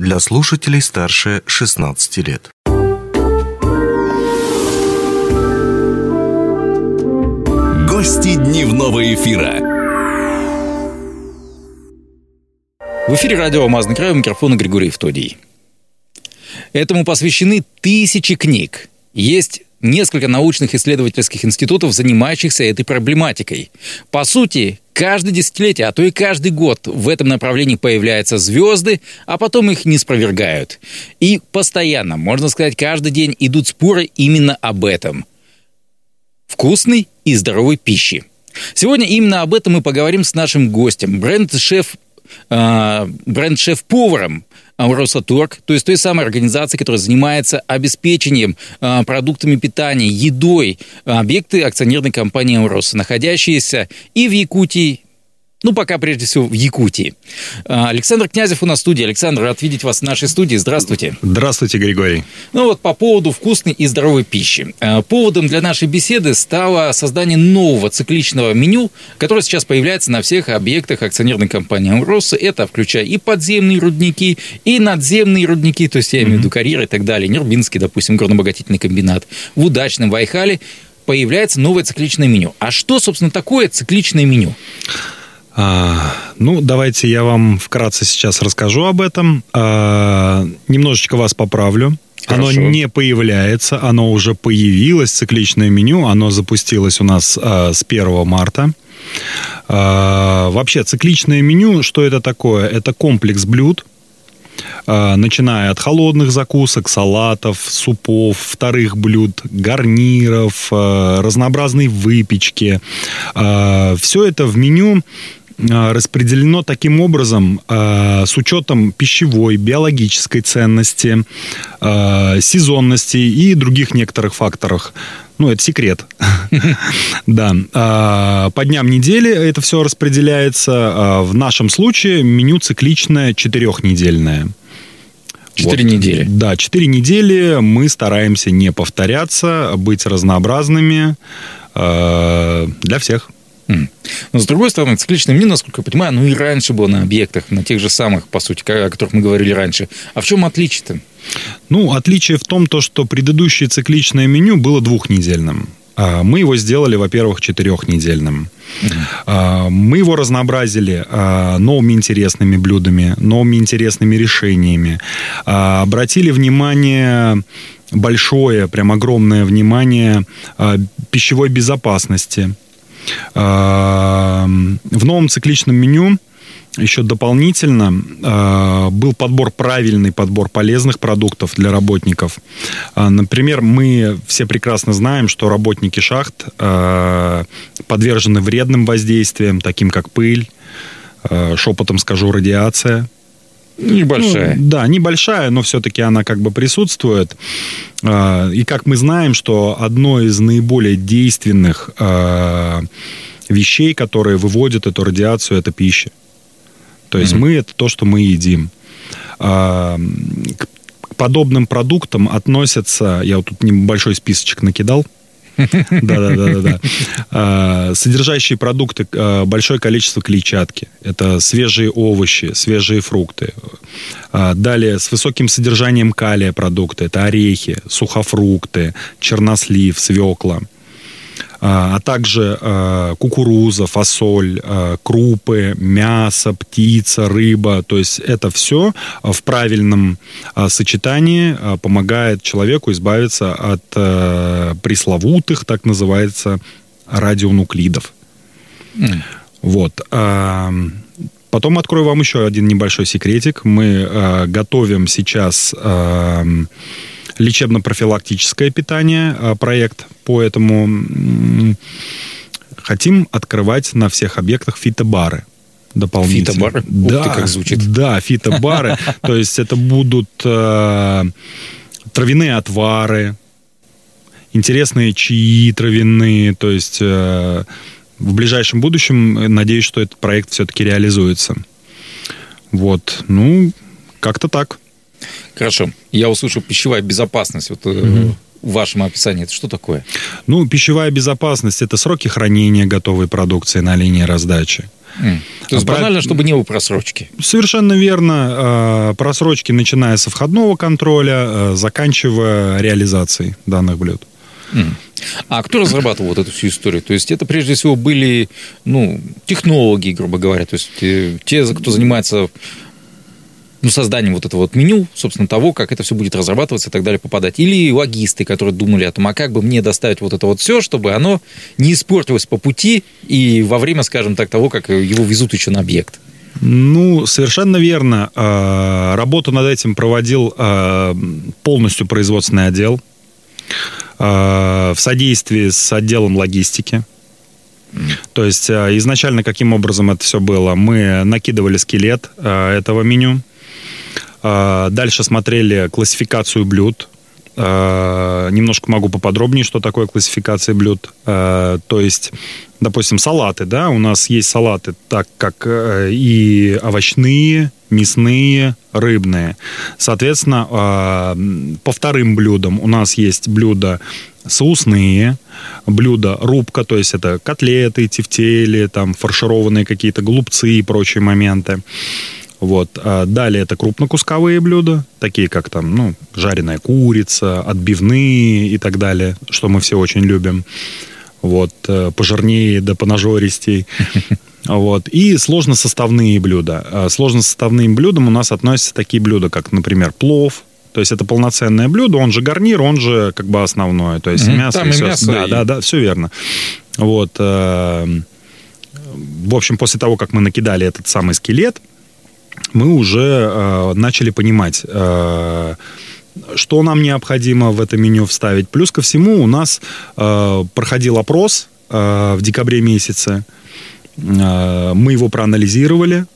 для слушателей старше 16 лет. Гости дневного эфира. В эфире радио «Алмазный край» у микрофона Григорий Евтодий. Этому посвящены тысячи книг. Есть несколько научных исследовательских институтов, занимающихся этой проблематикой. По сути, каждое десятилетие, а то и каждый год в этом направлении появляются звезды, а потом их не спровергают. И постоянно, можно сказать, каждый день идут споры именно об этом. Вкусной и здоровой пищи. Сегодня именно об этом мы поговорим с нашим гостем, бренд-шеф бренд-шеф-поваром Росаторг, то есть той самой организации, которая занимается обеспечением э, продуктами питания, едой, объекты акционерной компании Амроса, находящиеся и в Якутии, ну, пока прежде всего в Якутии. А, Александр Князев у нас в студии. Александр, рад видеть вас в нашей студии. Здравствуйте. Здравствуйте, Григорий. Ну вот по поводу вкусной и здоровой пищи. А, поводом для нашей беседы стало создание нового цикличного меню, которое сейчас появляется на всех объектах акционерной компании «Амроса». Это включая и подземные рудники, и надземные рудники, то есть я имею в виду карьеры и так далее, Нербинский, допустим, горнообогатительный комбинат, в удачном Вайхале появляется новое цикличное меню. А что, собственно, такое цикличное меню? А, ну, давайте я вам вкратце сейчас расскажу об этом. А, немножечко вас поправлю. Хорошо. Оно не появляется, оно уже появилось, цикличное меню, оно запустилось у нас а, с 1 марта. А, вообще, цикличное меню, что это такое? Это комплекс блюд, а, начиная от холодных закусок, салатов, супов, вторых блюд, гарниров, а, разнообразной выпечки. А, Все это в меню распределено таким образом а, с учетом пищевой, биологической ценности, а, сезонности и других некоторых факторов. Ну, это секрет. Да. По дням недели это все распределяется. В нашем случае меню цикличное четырехнедельное. Четыре вот. недели. Да, четыре недели мы стараемся не повторяться, быть разнообразными для всех. Но с другой стороны, цикличное меню, насколько я понимаю, ну и раньше было на объектах, на тех же самых, по сути, о которых мы говорили раньше. А в чем отличие-то? Ну, отличие в том, то, что предыдущее цикличное меню было двухнедельным. А, мы его сделали, во-первых, четырехнедельным. Uh-huh. Мы его разнообразили а, новыми интересными блюдами, новыми интересными решениями. Обратили внимание большое, прям огромное внимание пищевой безопасности. Эм, в новом цикличном меню еще дополнительно э, был подбор, правильный подбор полезных продуктов для работников. Э, например, мы все прекрасно знаем, что работники шахт э, подвержены вредным воздействиям, таким как пыль, шепотом скажу, радиация. Небольшая. Ну, да, небольшая, но все-таки она как бы присутствует. А, и как мы знаем, что одно из наиболее действенных а, вещей, которые выводят эту радиацию, это пища. То есть mm-hmm. мы это то, что мы едим. А, к подобным продуктам относятся, я вот тут небольшой списочек накидал, да-да-да. да. Содержащие продукты, а, большое количество клетчатки. Это свежие овощи, свежие фрукты. А, далее, с высоким содержанием калия продукты. Это орехи, сухофрукты, чернослив, свекла. А, а также а, кукуруза, фасоль, а, крупы, мясо, птица, рыба. То есть это все в правильном сочетании помогает человеку избавиться от пресловутых, так называется, радионуклидов. Mm. Вот. Потом открою вам еще один небольшой секретик. Мы готовим сейчас лечебно-профилактическое питание, а, проект по этому. Хотим открывать на всех объектах фитобары дополнительно. Фитобары? Да, Ух ты, как звучит. Да, фитобары. То есть это будут э, травяные отвары, интересные чаи травяные. То есть э, в ближайшем будущем, э, надеюсь, что этот проект все-таки реализуется. Вот, ну, как-то так. Хорошо. Я услышал пищевая безопасность. Вот угу. в вашем описании это что такое? Ну, пищевая безопасность – это сроки хранения готовой продукции на линии раздачи. То есть банально, чтобы не было просрочки. Совершенно верно. Просрочки, начиная со входного контроля, заканчивая реализацией данных блюд. А кто разрабатывал вот эту всю историю? То есть это прежде всего были ну, технологи, грубо говоря, то есть э, те, кто занимается ну, созданием вот этого вот меню, собственно, того, как это все будет разрабатываться и так далее, попадать. Или логисты, которые думали о том, а как бы мне доставить вот это вот все, чтобы оно не испортилось по пути и во время, скажем так, того, как его везут еще на объект. Ну, совершенно верно. А, работу над этим проводил а, полностью производственный отдел а, в содействии с отделом логистики. То есть изначально каким образом это все было? Мы накидывали скелет этого меню, дальше смотрели классификацию блюд. А, немножко могу поподробнее, что такое классификация блюд. А, то есть, допустим, салаты, да, у нас есть салаты, так как э, и овощные, мясные, рыбные. Соответственно, по вторым блюдам у нас есть блюда соусные, блюда рубка, то есть это котлеты, тефтели, там фаршированные какие-то голубцы и прочие моменты. Вот. А далее это крупнокусковые блюда, такие как там, ну, жареная курица, отбивные и так далее, что мы все очень любим. Вот, э, пожирнее да понажористей. Вот. И сложносоставные блюда. А сложносоставным блюдам у нас относятся такие блюда, как, например, плов, то есть это полноценное блюдо, он же гарнир, он же как бы основное. То есть mm-hmm. мясо Там и все. Мясо, да, и... да, да, все верно. Вот. Э, в общем, после того, как мы накидали этот самый скелет, мы уже э, начали понимать, э, что нам необходимо в это меню вставить. Плюс ко всему у нас э, проходил опрос э, в декабре месяце. Э, мы его проанализировали.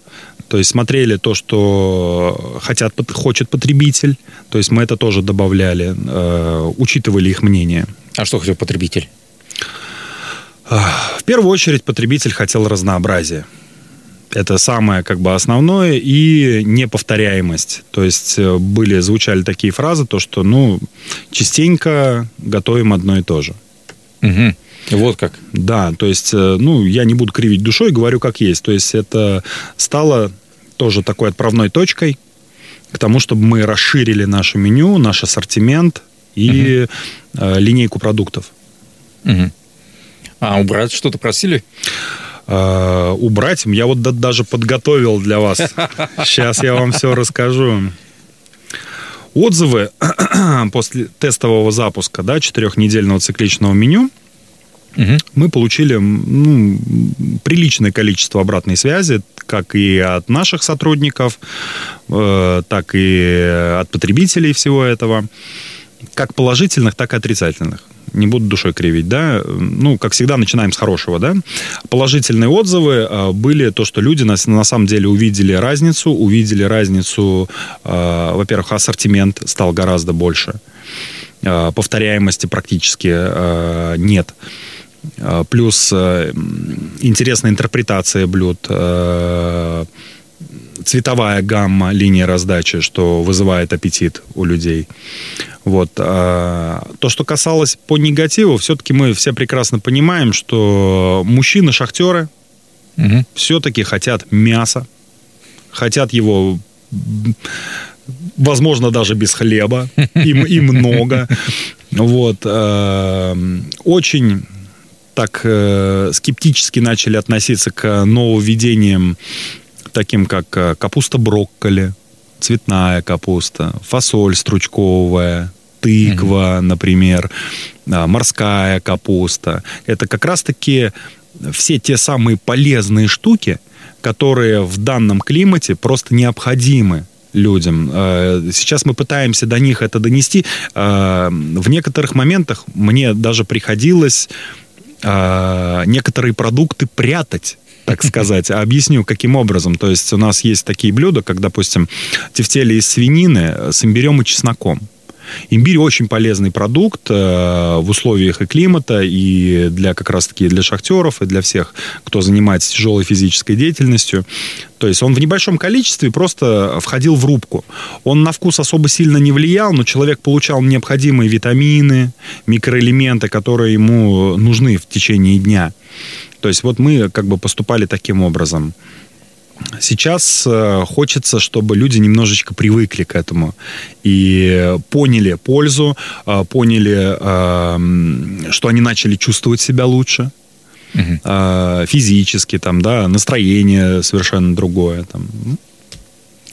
То есть смотрели то, что хотят, хочет потребитель. То есть мы это тоже добавляли, э, учитывали их мнение. А что хотел потребитель? В первую очередь потребитель хотел разнообразия. Это самое как бы основное и неповторяемость. То есть э, были, звучали такие фразы, то что, ну, частенько готовим одно и то же. Угу. Вот как. Да, то есть, э, ну, я не буду кривить душой, говорю как есть. То есть это стало тоже такой отправной точкой к тому, чтобы мы расширили наше меню, наш ассортимент и угу. линейку продуктов. Угу. А убрать что-то просили? Э, убрать. Я вот даже подготовил для вас. Сейчас я вам все расскажу. Отзывы после тестового запуска, да, четырехнедельного цикличного меню, угу. мы получили ну, приличное количество обратной связи, как и от наших сотрудников, э, так и от потребителей всего этого, как положительных, так и отрицательных не буду душой кривить, да, ну, как всегда, начинаем с хорошего, да. Положительные отзывы а, были то, что люди на, на самом деле увидели разницу, увидели разницу, э, во-первых, ассортимент стал гораздо больше, э, повторяемости практически э, нет. Плюс интересная интерпретация блюд, цветовая гамма линии раздачи, что вызывает аппетит у людей. Вот. А то, что касалось по негативу, все-таки мы все прекрасно понимаем, что мужчины-шахтеры угу. все-таки хотят мяса, хотят его возможно, даже без хлеба, и, и много. Вот. Э, очень так э, скептически начали относиться к нововведениям таким как э, капуста брокколи, цветная капуста, фасоль стручковая, тыква, mm-hmm. например, морская капуста. Это как раз-таки все те самые полезные штуки, которые в данном климате просто необходимы людям. Э, сейчас мы пытаемся до них это донести. Э, в некоторых моментах мне даже приходилось некоторые продукты прятать так сказать. А объясню, каким образом. То есть у нас есть такие блюда, как, допустим, тефтели из свинины с имбирем и чесноком. Имбирь очень полезный продукт э, в условиях и климата, и для как раз-таки для шахтеров, и для всех, кто занимается тяжелой физической деятельностью. То есть он в небольшом количестве просто входил в рубку. Он на вкус особо сильно не влиял, но человек получал необходимые витамины, микроэлементы, которые ему нужны в течение дня. То есть вот мы как бы поступали таким образом. Сейчас э, хочется, чтобы люди немножечко привыкли к этому и поняли пользу, э, поняли, э, что они начали чувствовать себя лучше угу. физически, там, да, настроение совершенно другое. Там.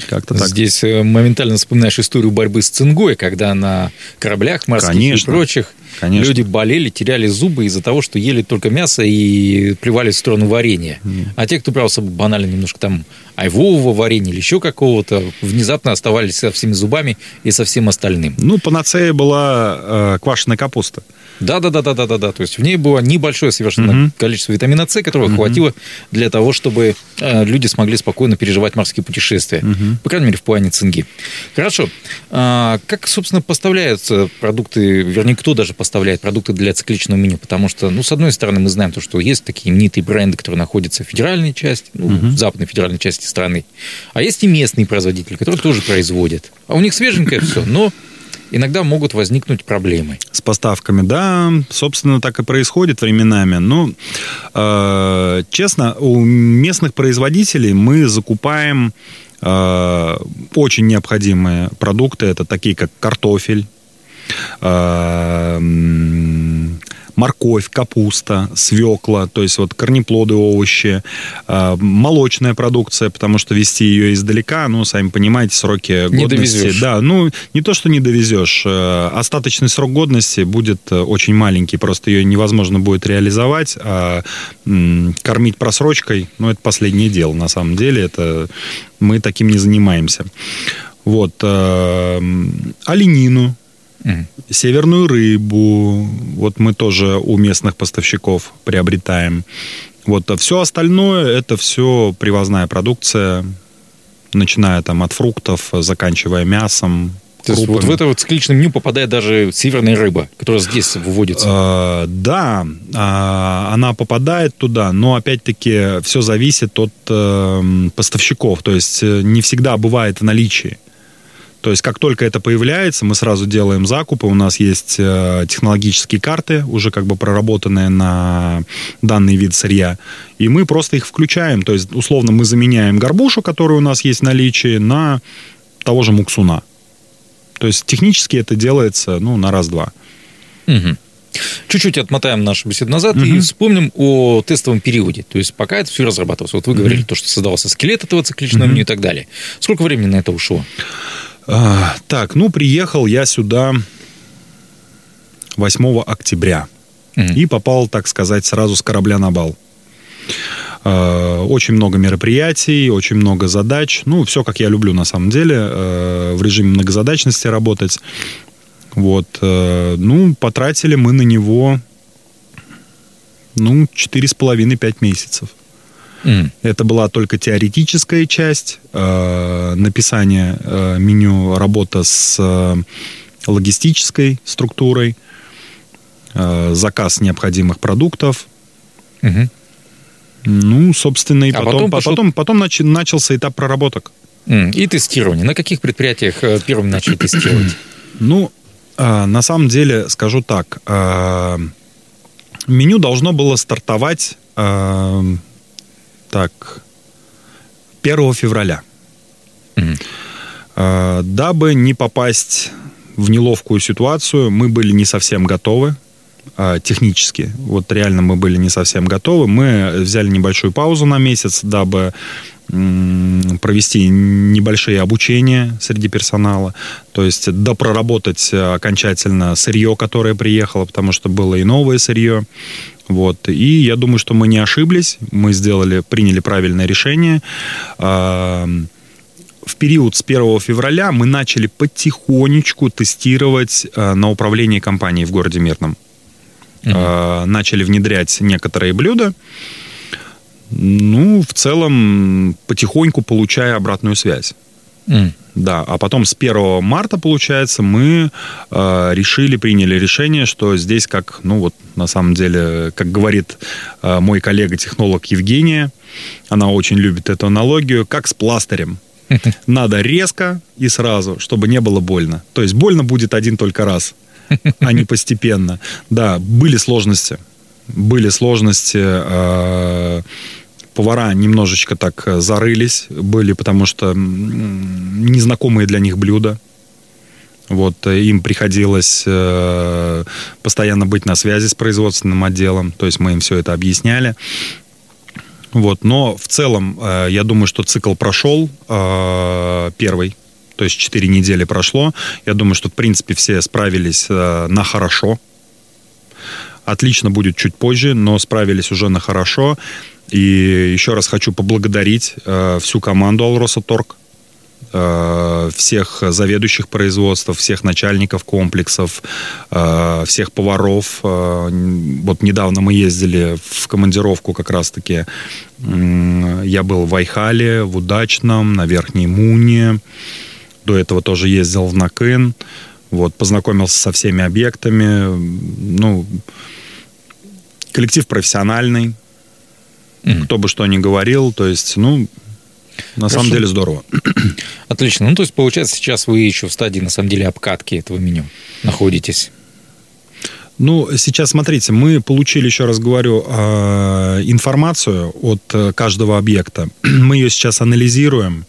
Как-то так. Здесь моментально вспоминаешь историю борьбы с цингой, когда на кораблях морских Конечно. и прочих Конечно. Люди болели, теряли зубы из-за того, что ели только мясо и плевали в сторону варенья. Mm. А те, кто собой банально немножко там айвового варенья или еще какого-то, внезапно оставались со всеми зубами и со всем остальным. Ну, панацея была э, квашеная капуста. Да, да, да, да, да, да, да. То есть в ней было небольшое совершенно угу. количество витамина С, которого угу. хватило для того, чтобы э, люди смогли спокойно переживать морские путешествия. Угу. По крайней мере, в плане цинги. Хорошо. А, как, собственно, поставляются продукты, вернее, кто даже поставляет продукты для цикличного меню? Потому что, ну, с одной стороны, мы знаем то, что есть такие именитые бренды, которые находятся в федеральной части, ну, угу. в западной федеральной части страны. А есть и местные производители, которые тоже производят. А у них свеженькое все, но иногда могут возникнуть проблемы. С поставками, да, собственно, так и происходит временами. Ну, э, честно, у местных производителей мы закупаем э, очень необходимые продукты. Это такие, как картофель, э, морковь, капуста, свекла, то есть вот корнеплоды, овощи, э, молочная продукция, потому что вести ее издалека, ну, сами понимаете, сроки не годности. Довезешь. Да, ну, не то, что не довезешь, э, остаточный срок годности будет э, очень маленький, просто ее невозможно будет реализовать, а кормить просрочкой, ну, это последнее дело, на самом деле, это мы таким не занимаемся. Вот, оленину, Северную рыбу, вот мы тоже у местных поставщиков приобретаем. Вот а все остальное это все привозная продукция, начиная там от фруктов, заканчивая мясом, то есть вот в это вот цикличное меню попадает даже северная рыба, которая здесь выводится. Э, да, э, она попадает туда, но опять-таки все зависит от э, поставщиков. То есть э, не всегда бывает в наличии. То есть, как только это появляется, мы сразу делаем закупы. У нас есть э, технологические карты, уже как бы проработанные на данный вид сырья. И мы просто их включаем. То есть, условно, мы заменяем горбушу, которая у нас есть в наличии, на того же муксуна. То есть, технически это делается, ну, на раз-два. Угу. Чуть-чуть отмотаем нашу беседу назад угу. и вспомним о тестовом периоде. То есть пока это все разрабатывалось. Вот вы говорили угу. то, что создавался скелет этого цикличного угу. меню и так далее. Сколько времени на это ушло? А, так, ну, приехал я сюда 8 октября. Mm. И попал, так сказать, сразу с корабля на бал. А, очень много мероприятий, очень много задач. Ну, все, как я люблю, на самом деле. А, в режиме многозадачности работать. Вот. А, ну, потратили мы на него, ну, 4,5-5 месяцев. Mm. Это была только теоретическая часть э, написания э, меню, работа с э, логистической структурой, э, заказ необходимых продуктов. Mm-hmm. Ну, собственно, и а потом, потом, пошел... потом, потом нач, начался этап проработок. Mm. И тестирование. На каких предприятиях э, первым начали тестировать? Ну, э, на самом деле, скажу так. Э, меню должно было стартовать э, так, 1 февраля. Угу. Дабы не попасть в неловкую ситуацию, мы были не совсем готовы а, технически. Вот реально мы были не совсем готовы. Мы взяли небольшую паузу на месяц, дабы провести небольшие обучения среди персонала, то есть допроработать окончательно сырье, которое приехало, потому что было и новое сырье. Вот. И я думаю, что мы не ошиблись, мы сделали, приняли правильное решение. В период с 1 февраля мы начали потихонечку тестировать а, на управлении компанией в городе Мирном. Угу. Начали внедрять некоторые блюда. Ну, в целом, потихоньку получая обратную связь. М. Да, а потом с 1 марта, получается, мы э, решили, приняли решение, что здесь как, ну вот, на самом деле, как говорит э, мой коллега-технолог Евгения, она очень любит эту аналогию, как с пластырем. Надо резко и сразу, чтобы не было больно. То есть больно будет один только раз, а не постепенно. Да, были сложности. Были сложности. э, повара немножечко так э, зарылись были, потому что незнакомые для них блюда. Вот э, им приходилось э, постоянно быть на связи с производственным отделом, то есть мы им все это объясняли. Вот, но в целом, э, я думаю, что цикл прошел э, первый, то есть 4 недели прошло. Я думаю, что в принципе все справились э, на хорошо. Отлично будет чуть позже, но справились уже на хорошо. И еще раз хочу поблагодарить э, всю команду Алросаторг, э, всех заведующих производств, всех начальников комплексов, э, всех поваров. Э, Вот недавно мы ездили в командировку как раз-таки. Я был в Айхале, в Удачном, на Верхней Муне. До этого тоже ездил в Накын. Вот, познакомился со всеми объектами. Ну, коллектив профессиональный. Мгм. Кто бы что ни говорил. То есть, ну, на самом Хорошо. деле здорово. Отлично. Ну, то есть, получается, сейчас вы еще в стадии, на самом деле, обкатки этого меню находитесь. Ну, сейчас смотрите, мы получили, еще раз говорю, э, информацию от э, каждого объекта. Мы ее сейчас анализируем.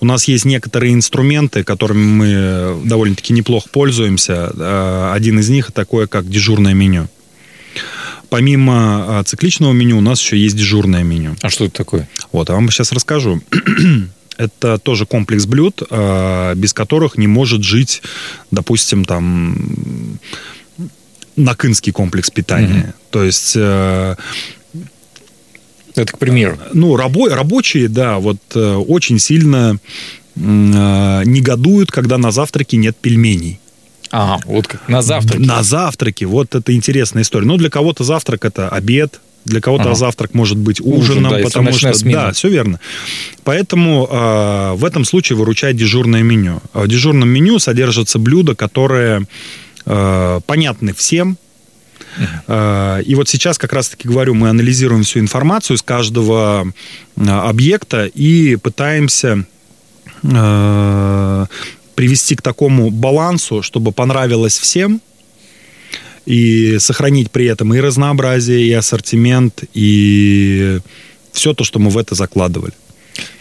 У нас есть некоторые инструменты, которыми мы довольно-таки неплохо пользуемся. Э, Один из них такое, как дежурное меню. Помимо э, цикличного меню, у нас еще есть дежурное меню. А что это такое? Вот, я вам сейчас расскажу. Это тоже комплекс блюд, э, без которых не может жить, допустим, там накынский комплекс питания. Мгм. То есть, э, Это, к примеру. ну, рабо- рабочие, да, вот э, очень сильно э, негодуют, когда на завтраке нет пельменей. Ага, вот как на завтрак. На завтраке, вот это интересная история. Ну, для кого-то завтрак это обед, для кого-то Ага. завтрак может быть Ужин, ужином, да, если потому что смена. да, все верно. Поэтому э, в этом случае выручает дежурное меню. А В дежурном меню содержатся блюда, которые э, понятны всем. Э, И вот сейчас как раз-таки говорю, мы анализируем всю информацию с каждого объекта и пытаемся привести к такому балансу, чтобы понравилось всем, и сохранить при этом и разнообразие, и ассортимент, и все то, что мы в это закладывали.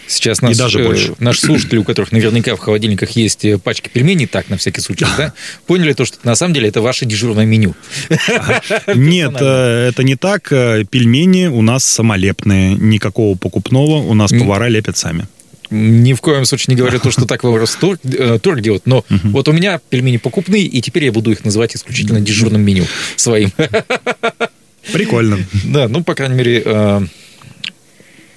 Сейчас нас, даже э, больше. наши слушатели, у которых наверняка в холодильниках есть э, пачки пельменей, так, на всякий случай, да, поняли то, что на самом деле это ваше дежурное меню. Нет, э, это не так. Э, Пельмени у нас самолепные, никакого покупного, у нас повара лепят сами. Ни в коем случае не говорю то, что так Торг, э, торг делает, но вот у меня пельмени покупные, и теперь я буду их называть исключительно дежурным меню своим. Прикольно. Да, ну, по крайней мере, э,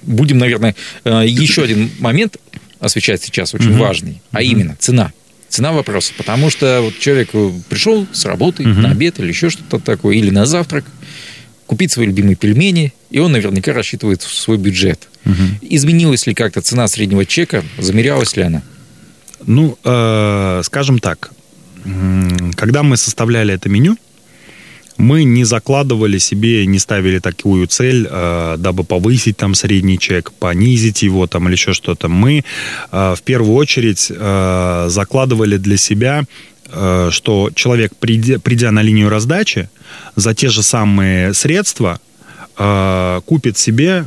будем, наверное, э, еще один момент освещать сейчас очень важный, а именно цена. Цена вопроса. Потому что вот человек пришел с работы Мгм. на обед или еще что-то такое, или на завтрак, купить свои любимые пельмени, и он наверняка рассчитывает свой бюджет. Мгм. Изменилась ли как-то цена среднего чека? Замерялась ли она? Ну, э, скажем так, когда мы составляли это меню, мы не закладывали себе, не ставили такую цель, э, дабы повысить там средний чек, понизить его там или еще что-то. Мы э, в первую очередь э, закладывали для себя, э, что человек, придя, придя на линию раздачи, за те же самые средства э, купит себе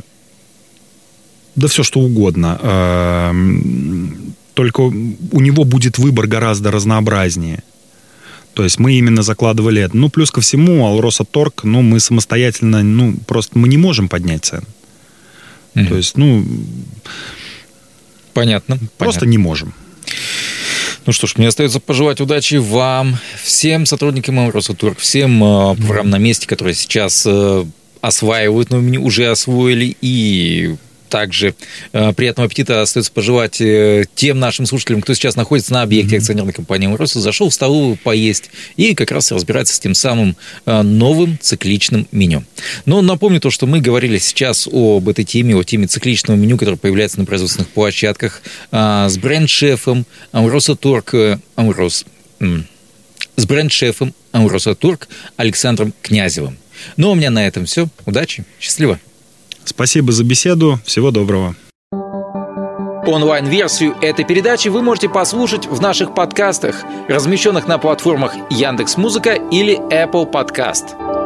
да все что угодно. Э, Только у него будет выбор гораздо разнообразнее. То есть мы именно закладывали это. Ну, плюс ко всему, Алроса Торг, ну, мы самостоятельно, ну, просто мы не можем поднять цены. То есть, ну, Понятно. просто понятно. не можем. Ну что ж, мне остается пожелать удачи вам, всем сотрудникам Росатург, всем э, поварам на месте, которые сейчас э, осваивают, но уже освоили, и также э, приятного аппетита остается пожелать э, тем нашим слушателям, кто сейчас находится на объекте mm-hmm. акционерной компании «Амроса», зашел в столовую поесть и как раз разбирается с тем самым э, новым цикличным меню. Но напомню то, что мы говорили сейчас об этой теме, о теме цикличного меню, которое появляется на производственных площадках с бренд-шефом «Амроса Торг», «Амрос», с бренд-шефом «Амроса Турк» Александром Князевым. Ну, а у меня на этом все. Удачи, счастливо. Спасибо за беседу. Всего доброго. Онлайн-версию этой передачи вы можете послушать в наших подкастах, размещенных на платформах Яндекс.Музыка или Apple Podcast.